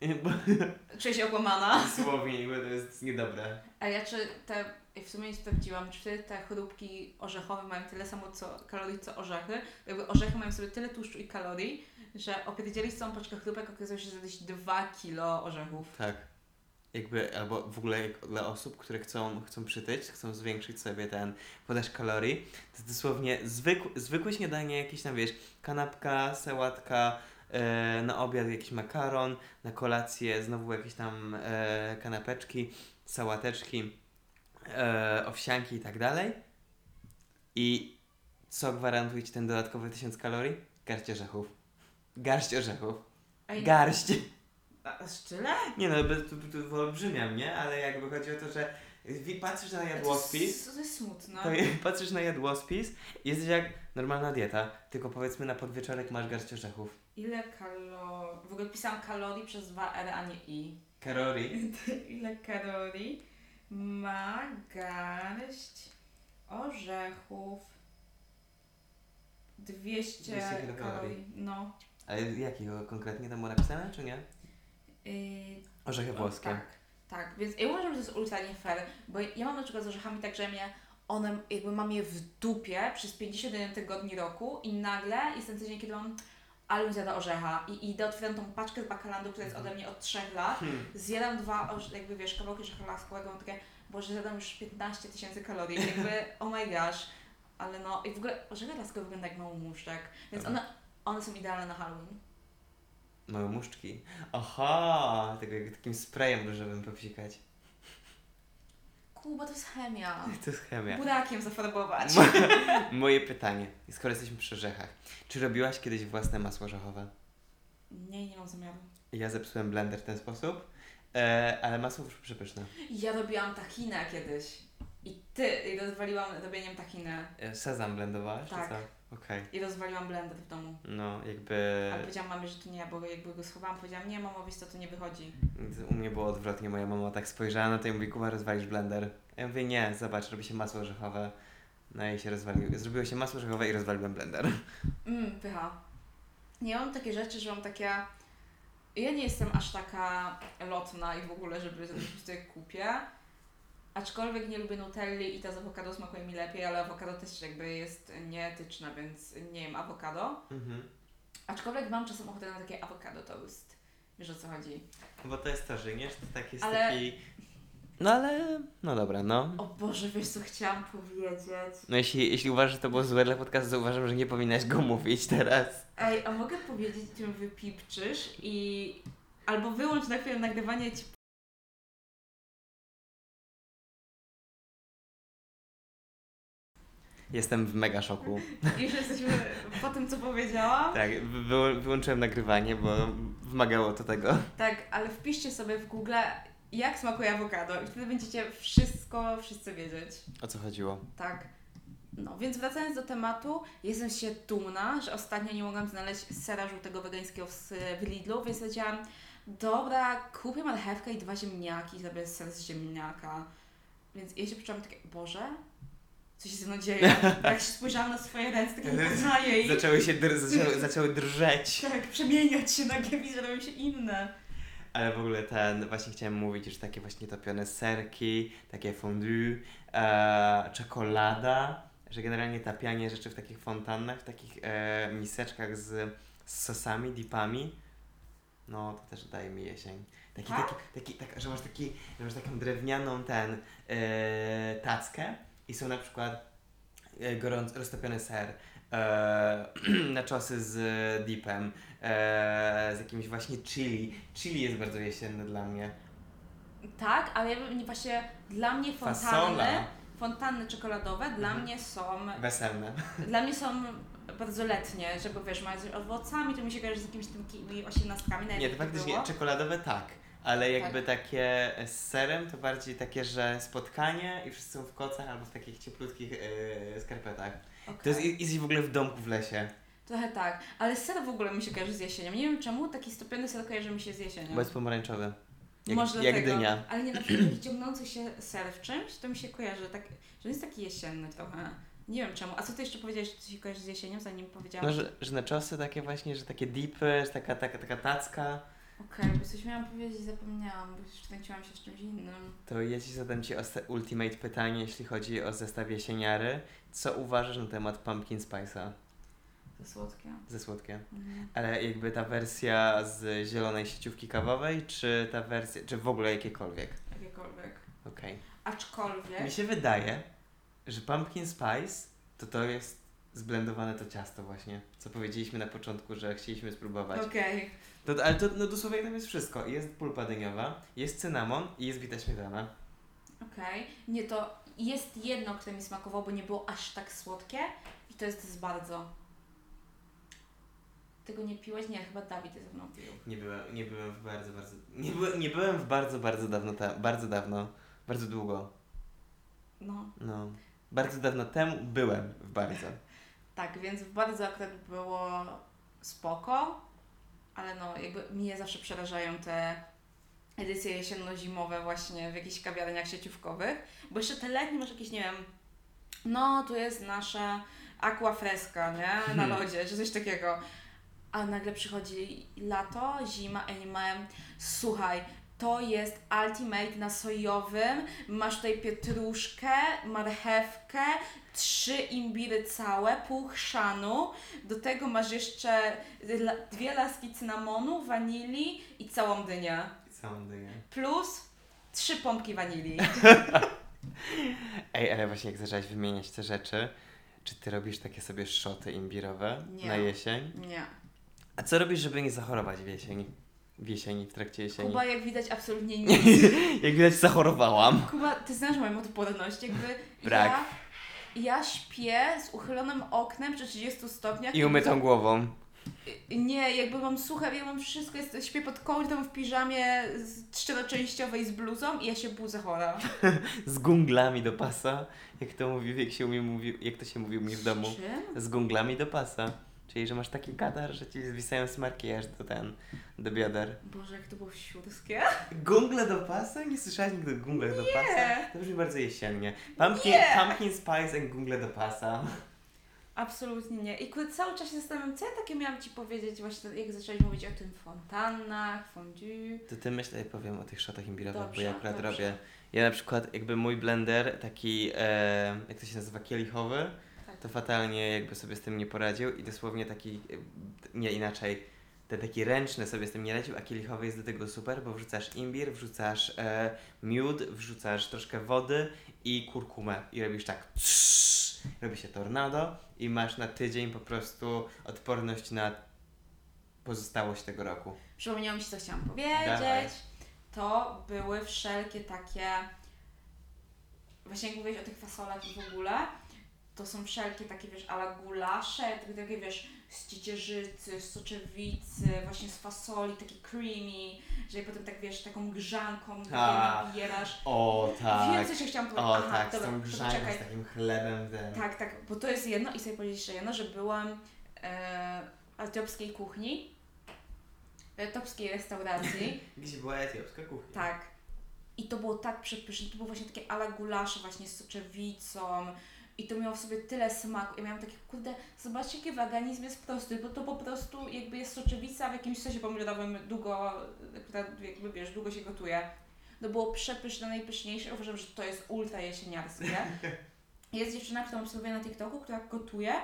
Czuję się okłamana. dosłownie jakby to jest niedobre. A ja czy te, w sumie nie sprawdziłam, czy te chrupki orzechowe mają tyle samo co kalorii, co orzechy. Jakby orzechy mają sobie tyle tłuszczu i kalorii, że opierdzielić całą paczkę chrupek okazuje się, że zjeść 2 kilo orzechów. Tak. Jakby, albo w ogóle dla osób, które chcą, chcą przytyć, chcą zwiększyć sobie ten podaż kalorii, to dosłownie zwykł, zwykłe śniadanie, jakieś tam wiesz, kanapka, sałatka, e, na obiad jakiś makaron, na kolację znowu jakieś tam e, kanapeczki, sałateczki, e, owsianki i tak dalej. I co gwarantuje Ci ten dodatkowy 1000 kalorii? Garść orzechów. Garść orzechów. Ej, Garść. a, tyle? Nie no, bez- to, to wyolbrzymiam, nie? Ale jakby chodzi o to, że patrzysz na jadłospis, To jest smutne. to patrzysz na jadłospis i jesteś jak normalna dieta, tylko powiedzmy na podwieczorek masz garść orzechów. Ile kalorii... W ogóle pisałam kalorii przez dwa R, a nie I. Kalorii. Ile kalorii ma garść orzechów? 200, 200 kilokalorii. kalorii. No. Ale jakiego konkretnie tam było napisane, czy nie? Yy, Orzechy włoskie. Tak, tak. Więc ja uważam, że to jest ultra nie fair, bo ja mam na przykład z orzechami tak, że mnie one, jakby mam je w dupie przez 51 tygodni roku i nagle jest ten tydzień, kiedy mam ale zjada orzecha i idę, otwieram tą paczkę z bakalandu, która jest ode mnie od 3 lat, Hmm. zjadam dwa, orze- jakby wiesz, kawałki orzecha laskowego, mam takie, boże, zjadam już 15 tysięcy kalorii, jakby, oh my gosh, ale no, i w ogóle orzechy laskowe wygląda jak małumuszczak, więc Dobra. one, one są idealne na Halloween. Małe muszczki. Aha, tego jak takim sprayem różowym popsikać. Kuba, to jest chemia. To jest chemia. Burakiem zafarbować. Moje pytanie, skoro jesteśmy przy orzechach. Czy robiłaś kiedyś własne masło orzechowe? Nie, nie mam zamiaru. Ja zepsułem blender w ten sposób, e, ale masło wyszło przepyszne. Ja robiłam tahinę kiedyś. I ty, i rozwaliłam robieniem tahiny. E, Sezam blendowałaś, Tak. czy co? Okej. I rozwaliłam blender w domu. No, jakby A powiedziałam mamie, że to nie ja, bo jakby go schowałam, powiedziałam, nie mamo, wiesz co, to nie wychodzi. u mnie było odwrotnie. Moja mama tak spojrzała na to i mówi, Kuba, rozwalisz blender. A ja mówię, nie, zobacz, robi się masło orzechowe. No i się rozwaliło. Zrobiło się masło orzechowe i rozwaliłem blender. Mmm, pycha. Nie mam takie rzeczy, że mam takie... Ja nie jestem aż taka lotna i w ogóle, żeby zrobić jak kupię. Aczkolwiek nie lubię nutelli i ta z awokado smakuje mi lepiej, ale awokado też jakby jest nieetyczne, więc nie jem awokado. Mhm. Aczkolwiek mam czasem ochotę na takie awokado toast. Wiesz o co chodzi? Bo to jest to, że nie, że to tak jest Ale- taki... No ale, no dobra, no. O Boże, wiesz co chciałam powiedzieć? No jeśli, jeśli uważasz, że to było złe dla podcastu, to uważam, że nie powinnaś go mówić teraz. Ej, a mogę powiedzieć, czym wypipczysz i... Albo wyłącz na chwilę nagrywanie i ci Jestem w mega szoku. już jesteśmy po tym, co powiedziałam. Tak, wy, wyłączyłem nagrywanie, bo wymagało to tego. Tak, ale wpiszcie sobie w Google, jak smakuje awokado i wtedy będziecie wszystko, wszyscy wiedzieć. O co chodziło? Tak. No, więc wracając do tematu, jestem się dumna, że ostatnio nie mogłam znaleźć sera żółtego wegańskiego w, w Lidlu, więc powiedziałam, dobra, kupię marchewkę i dwa ziemniaki, zrobię ser z ziemniaka. Więc ja się poczułam takie, Boże, co się ze mną dzieje? Jak się spojrzałam na swoje ręce, takie nie poznaję i Zaczęły się dr- zaczęły, zaczęły drżeć. tak, przemieniać się, nagle widzę, się inne. Ale w ogóle ten, właśnie chciałem mówić, że takie właśnie topione serki, takie fondue, e, czekolada, że generalnie tapianie rzeczy w takich fontannach, w takich e, miseczkach z, z sosami, dipami, no to też daje mi jesień. Taki, Tak? taki, taki, tak, że masz taki, że masz taką drewnianą ten e, tackę i są na przykład e, gorąc, roztopiony ser, e, naczosy z dipem, e, z jakimś właśnie chili. Chili jest bardzo jesienny dla mnie. Tak, ale ja bym nie właśnie dla mnie fontanny, Fasola fontanny czekoladowe dla Mhm. mnie są weselne. dla mnie są bardzo letnie, żeby wiesz, mają z owocami, to mi się kojarzy z jakimiś takimi osiemnastkami, nawet Nie, jak to faktycznie było. czekoladowe tak, ale jakby takie z serem to bardziej takie, że spotkanie i wszyscy są w kocach albo w takich cieplutkich e, skarpetach. To jest, jest w ogóle w domku w lesie. Trochę tak, ale ser w ogóle mi się kojarzy z jesienią. Nie wiem czemu, taki stopiony ser kojarzy mi się z jesienią. Bo jest pomarańczowy. Jak, Może jak dlatego. dynia. Ale nie na przykład taki ciągnący się ser w czymś, to mi się kojarzy, tak, że jest taki jesienny trochę. Nie wiem czemu. A co ty jeszcze powiedziałeś, że ci się kojarzy z jesienią, zanim powiedziałam? No, że, że na czosy takie właśnie, że takie dipy, że taka, taka, taka tacka. Okej, bo coś miałam powiedzieć i zapomniałam, bo już kręciłam się z czymś innym. To ja Ci zadam Ci ultimate pytanie, jeśli chodzi o zestaw jesieniary. Co uważasz na temat pumpkin spice'a Za słodkie. ze słodkie? Mhm. Ale jakby ta wersja z zielonej sieciówki kawowej, czy ta wersja, czy w ogóle jakiekolwiek? Jakiekolwiek. Okej. Aczkolwiek... Mi się wydaje, że pumpkin spice to to jest zblendowane to ciasto właśnie, co powiedzieliśmy na początku, że chcieliśmy spróbować. Okej. To, ale to no dosłownie tam jest wszystko. Jest pulpa dyniowa, jest cynamon i jest bita śmietana. Okej. Nie, to jest jedno, które mi smakowało, bo nie było aż tak słodkie i to jest z bardzo. Tego nie piłeś? Nie, chyba Dawid ze mną pił. Nie byłem, nie byłem w bardzo, bardzo. Nie, byłem, nie byłem w bardzo, bardzo dawno te, bardzo dawno, bardzo długo. No. No. Bardzo dawno temu byłem w bardzo. Tak, więc w bardzo akurat było spoko, ale no jakby mnie zawsze przerażają te edycje jesienno-zimowe właśnie w jakichś kawiarniach sieciówkowych, bo jeszcze te letnie masz jakieś, nie wiem, no tu jest nasza aqua fresca, nie, na lodzie, czy coś takiego. A nagle przychodzi lato, zima, a nie mają, słuchaj, to jest ultimate na sojowym, masz tutaj pietruszkę, marchewkę, trzy imbiry całe, pół chrzanu, do tego masz jeszcze dwie laski cynamonu, wanilii i całą dynię. Całą dynię. Plus trzy pompki wanilii. Ej, ale właśnie jak zaczęłaś wymieniać te rzeczy, czy ty robisz takie sobie szoty imbirowe Nie. na jesień? Nie. A co robisz, żeby nie zachorować w jesieni? W jesieni, w trakcie jesieni? Kuba, jak widać, absolutnie nic. jak widać zachorowałam. Kuba, ty znasz moją odporność, jakby Brak. ja... Ja śpię z uchylonym oknem przy 30 stopniach. I umytą głową. Nie, jakby mam suchar, ja mam wszystko, jest, śpię pod kołdrą w piżamie z- czteroczęściowej z bluzą i ja się budzę chora. Z gunglami do pasa. Jak to mówi, jak się umie mówi, jak to się mówi u mnie w domu. Czym? Z gunglami do pasa. Czyli, że masz taki katar, że ci zwisają smarki aż do ten, do bioder. Boże, jak to było siurskie. Gungle do pasa? Nie słyszałaś nigdy o gunglach do pasa? To brzmi bardzo jesiennie. Pumpkin, Nie. pumpkin spice and gungle do pasa. Absolutnie nie. I kurde, cały czas się zastanawiam, co ja takie miałam Ci powiedzieć właśnie, jak zaczęłaś mówić o tym fontannach, fondue. To ty myślę, powiem o tych shotach imbirowych, bo ja akurat dobrze. robię. Ja na przykład jakby mój blender, taki, e, jak to się nazywa, kielichowy. To fatalnie jakby sobie z tym nie poradził i dosłownie taki, nie inaczej, ten taki ręczny sobie z tym nie radził, a kielichowy jest do tego super, bo wrzucasz imbir, wrzucasz e, miód, wrzucasz troszkę wody i kurkumę i robisz tak trrrr, robi się tornado i masz na tydzień po prostu odporność na pozostałość tego roku. Przypomniało mi się, co chciałam powiedzieć. Dawaj. To były wszelkie takie. Właśnie jak mówiłeś o tych fasolach i w ogóle, to są wszelkie takie, wiesz, ala gulasze, takie, takie wiesz, z ciecierzycy, z soczewicy, właśnie z fasoli, takie creamy, że potem tak, wiesz, taką grzanką A. nabierasz. O Wiem, co się chciałam powiedzieć. O Aha, tak, dobra, z tą grzanką, z takim chlebem. Ten. Tak, tak, bo to jest jedno i sobie powiedzieć jeszcze jedno, że byłam e, w etiopskiej kuchni, w etiopskiej restauracji, Gdzie była etiopska kuchnia. tak. I to było tak przepyszne, to było właśnie takie ala gulasze właśnie z soczewicą i to miało w sobie tyle smaku. Ja miałam takie, kurde, zobaczcie jaki weganizm jest prosty, bo to po prostu jakby jest soczewica w jakimś sosie pomidorowym długo, która jakby wiesz, długo się gotuje. To było przepyszne, najpyszniejsze. Uważam, że to jest ultra jesieniarskie. Jest dziewczyna, którą obserwuję na TikToku, która gotuje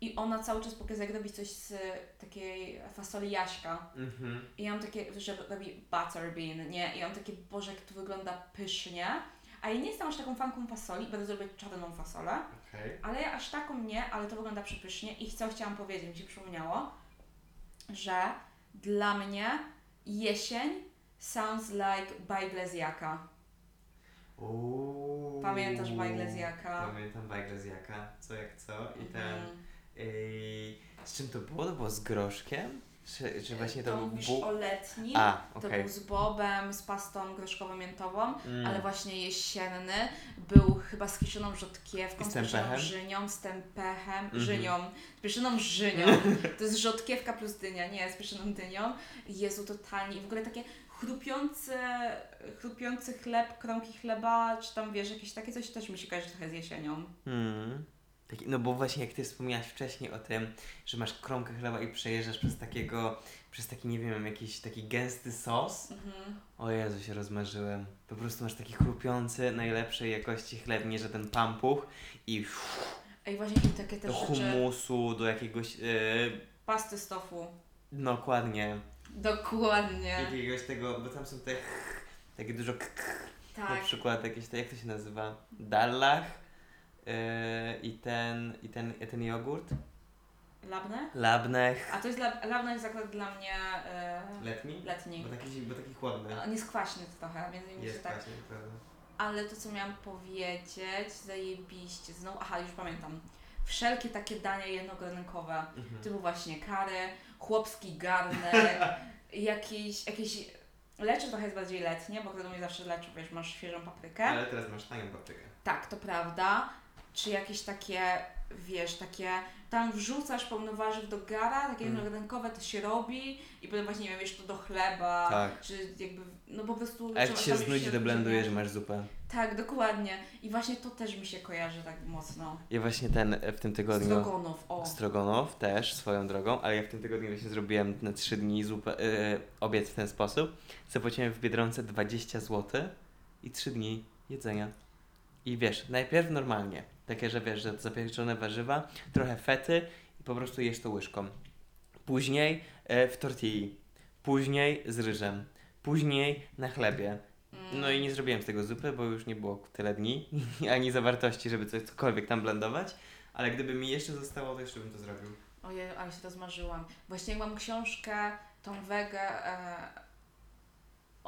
i ona cały czas pokazuje, jak robi coś z takiej fasoli jaśka. Mhm. I ja mam takie, że robi butter bean, nie? I ja mam takie, boże, jak to wygląda pysznie. A ja nie jestem aż taką fanką fasoli, będę zrobić czarną fasolę, Okej. ale ja aż taką nie, ale to wygląda przepysznie. I co chciałam powiedzieć, mi się przypomniało, że dla mnie jesień sounds like bajglezjaka. Uuu. Pamiętasz Bajglezjaka? Pamiętam Bajglezjaka, co jak co i ten... Mhm. Ej, z czym to było? To było z groszkiem? Czy, czy właśnie to, to był mówisz bu... o letnim. A, To okej. był z bobem, z pastą groszkowo-miętową, Mm. ale właśnie jesienny był chyba z kiszoną rzodkiewką, z z kiszoną żynią, z tempechem, Mhm. żynią, z piszyną żynią. To jest rzodkiewka plus dynia, nie, z piszyną dynią. Jezu, totalnie. I w ogóle takie chrupiące, chrupiący chleb, kromki chleba, czy tam wiesz, jakieś takie coś też mi się kojarzy trochę z jesienią. Mm. Taki, no bo właśnie jak ty wspomniałaś wcześniej o tym, że masz kromkę chleba i przejeżdżasz przez takiego, przez taki, nie wiem, jakiś taki gęsty sos. Mhm. O Jezu, się rozmarzyłem. Po prostu masz taki chrupiący, najlepszej jakości chleb, nie żaden pampuch i Ej, właśnie i takie do też rzeczy, humusu, do jakiegoś, yy, pasty z tofu. no dokładnie, Dokładnie. jakiegoś tego, bo tam są te takie dużo k, k na Tak. przykład jakieś, to jak to się nazywa? Dallach i ten, i ten, i ten jogurt, Labne? labnech. A to jest lab, labne jest akurat dla mnie e, Letni? letni. Bo taki, bo taki chłodny. On jest kwaśny trochę, więc się Jest tak. prawda. Ale to co miałam powiedzieć, zajebiście. Znowu, aha, już pamiętam. Wszelkie takie dania jednogarnkowe, Mhm. typu właśnie kary, chłopski garnek, jakieś, jakieś lecze trochę jest bardziej letnie, bo wiadomo, zawsze leczu, wiesz, masz świeżą paprykę. Ale teraz masz tanią paprykę. Tak, to prawda. Czy jakieś takie, wiesz, takie, tam wrzucasz pełno warzyw do gara, takie Mm. to się robi i potem właśnie, nie wiem, wiesz, to do chleba, Tak. czy jakby, no po prostu... A jak ci się znudzi, to blendujesz, masz zupę. Tak, dokładnie. I właśnie to też mi się kojarzy tak mocno. Ja właśnie ten e, w tym tygodniu. Strogonow, o. Strogonow też swoją drogą, ale ja w tym tygodniu właśnie zrobiłem na 3 dni zupę, yy, obiad w ten sposób. Zapłaciłem w Biedronce 20 zł i 3 dni jedzenia. I wiesz, najpierw normalnie, takie, że wiesz, że zapieczone warzywa, trochę fety i po prostu jesz to łyżką. Później e, w tortilli, później z ryżem, później na chlebie. No i nie zrobiłem z tego zupy, bo już nie było tyle dni, ani zawartości, żeby coś cokolwiek tam blendować. Ale gdyby mi jeszcze zostało, to jeszcze bym to zrobił. Ojej, ale się rozmarzyłam. Właśnie jak mam książkę, tą wegę e,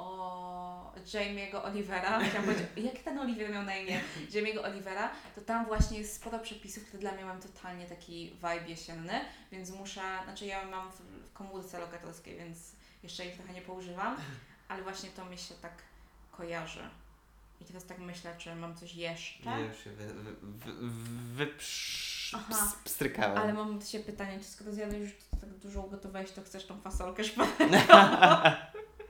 o Jamie'ego Olivera, chciałam powiedzieć, jak ten Oliver miał na imię? Jamie'ego Olivera, to tam właśnie jest sporo przepisów, które dla mnie mam totalnie taki vibe jesienny, więc muszę, znaczy ja mam w, komórce lokatorskiej, więc jeszcze ich trochę nie poużywam, ale właśnie to mi się tak kojarzy. I teraz tak myślę, czy mam coś jeszcze? Ja już się wy, wy, wy, Aha. ps- pstrykałem. Ale mam do Ciebie pytanie, czy skoro zjadłeś już tak dużo ugotowałeś, to chcesz tą fasolkę szparagową?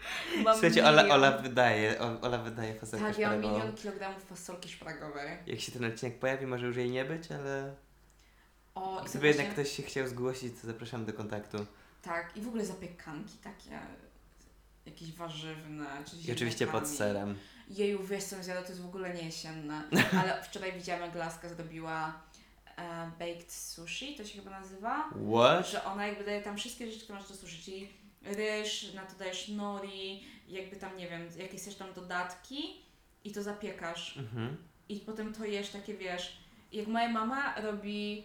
Mam Słuchajcie, Ola, milion. Ola wydaje, O- Ola wydaje fasolkę Tak, ja mam szparagową. milion kilogramów fasolki szparagowej. Jak się ten odcinek pojawi, może już jej nie być, ale O, i gdyby jednak właśnie- ktoś się chciał zgłosić, to zapraszam do kontaktu. Tak, i w ogóle zapiekanki takie jakieś warzywne, czy z I oczywiście pod serem. Jeju, wiesz co zjadła, to jest w ogóle nie jesienne. Ale wczoraj widziałam, jak Laska zrobiła e, baked sushi, to się chyba nazywa. What? Że ona jakby daje tam wszystkie rzeczy, które masz do sushi, czyli ryż, na to dajesz nori, jakby tam, nie wiem, jakieś też tam dodatki i to zapiekasz. Mhm. I potem to jesz takie, wiesz, jak moja mama robi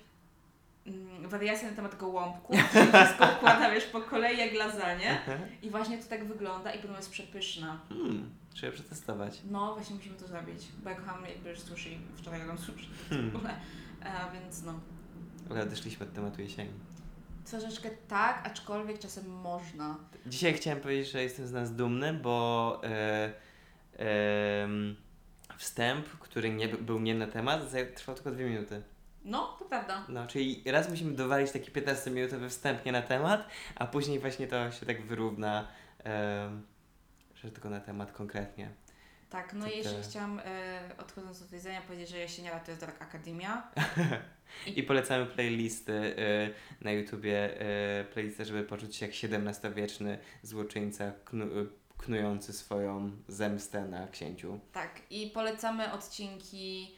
mm, wariacje na temat gołąbków, czyli wszystko układa, wiesz, po kolei jak lasagne i właśnie to tak wygląda i potem jest przepyszna. Hmm, trzeba przetestować. No, właśnie musimy to zrobić, bo ja kocham jakby sushi, wczoraj jadłam sushi w Hmm. ogóle, e, więc no. Ale odeszliśmy od tematu jesieni. Troszeczkę tak, aczkolwiek czasem można. Dzisiaj chciałem powiedzieć, że jestem z nas dumny, bo e, wstęp, który nie by- był nie na temat, trwał tylko dwie minuty. No, to prawda. No, czyli raz musimy dowalić taki 15-minutowy wstęp nie na temat, a później właśnie to się tak wyrówna, że tylko na temat konkretnie. Tak, no i jeszcze chciałam, e, odchodząc od jedzenia, powiedzieć, że jesieniara to jest Dark Academia. I polecamy playlisty y, na YouTubie, y, playlistę, żeby poczuć się jak XVII-wieczny złoczyńca knu, y, knujący swoją zemstę na księciu. Tak, i polecamy odcinki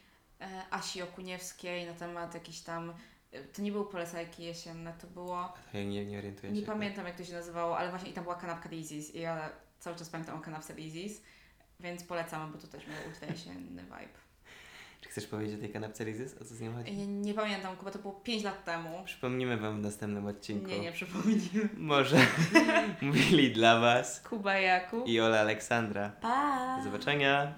Asi Okuniewskiej na temat jakiś tam. To nie był polecajki jesienne, to było. To ja nie, nie orientuję Nie się. pamiętam jak to się nazywało, ale właśnie i tam była kanapka Daisy's i ja cały czas pamiętam o kanapce Daisy's, więc polecamy, bo to też miał jesienny vibe. Czy chcesz powiedzieć o tej kanapce Rizys? O co z nią chodzi? Nie, nie pamiętam, chyba to było 5 lat temu. Przypomnimy Wam w następnym odcinku. Nie, nie przypomnij. Może mówili dla Was Kuba Jakub. i Ola Aleksandra. Pa! Do zobaczenia!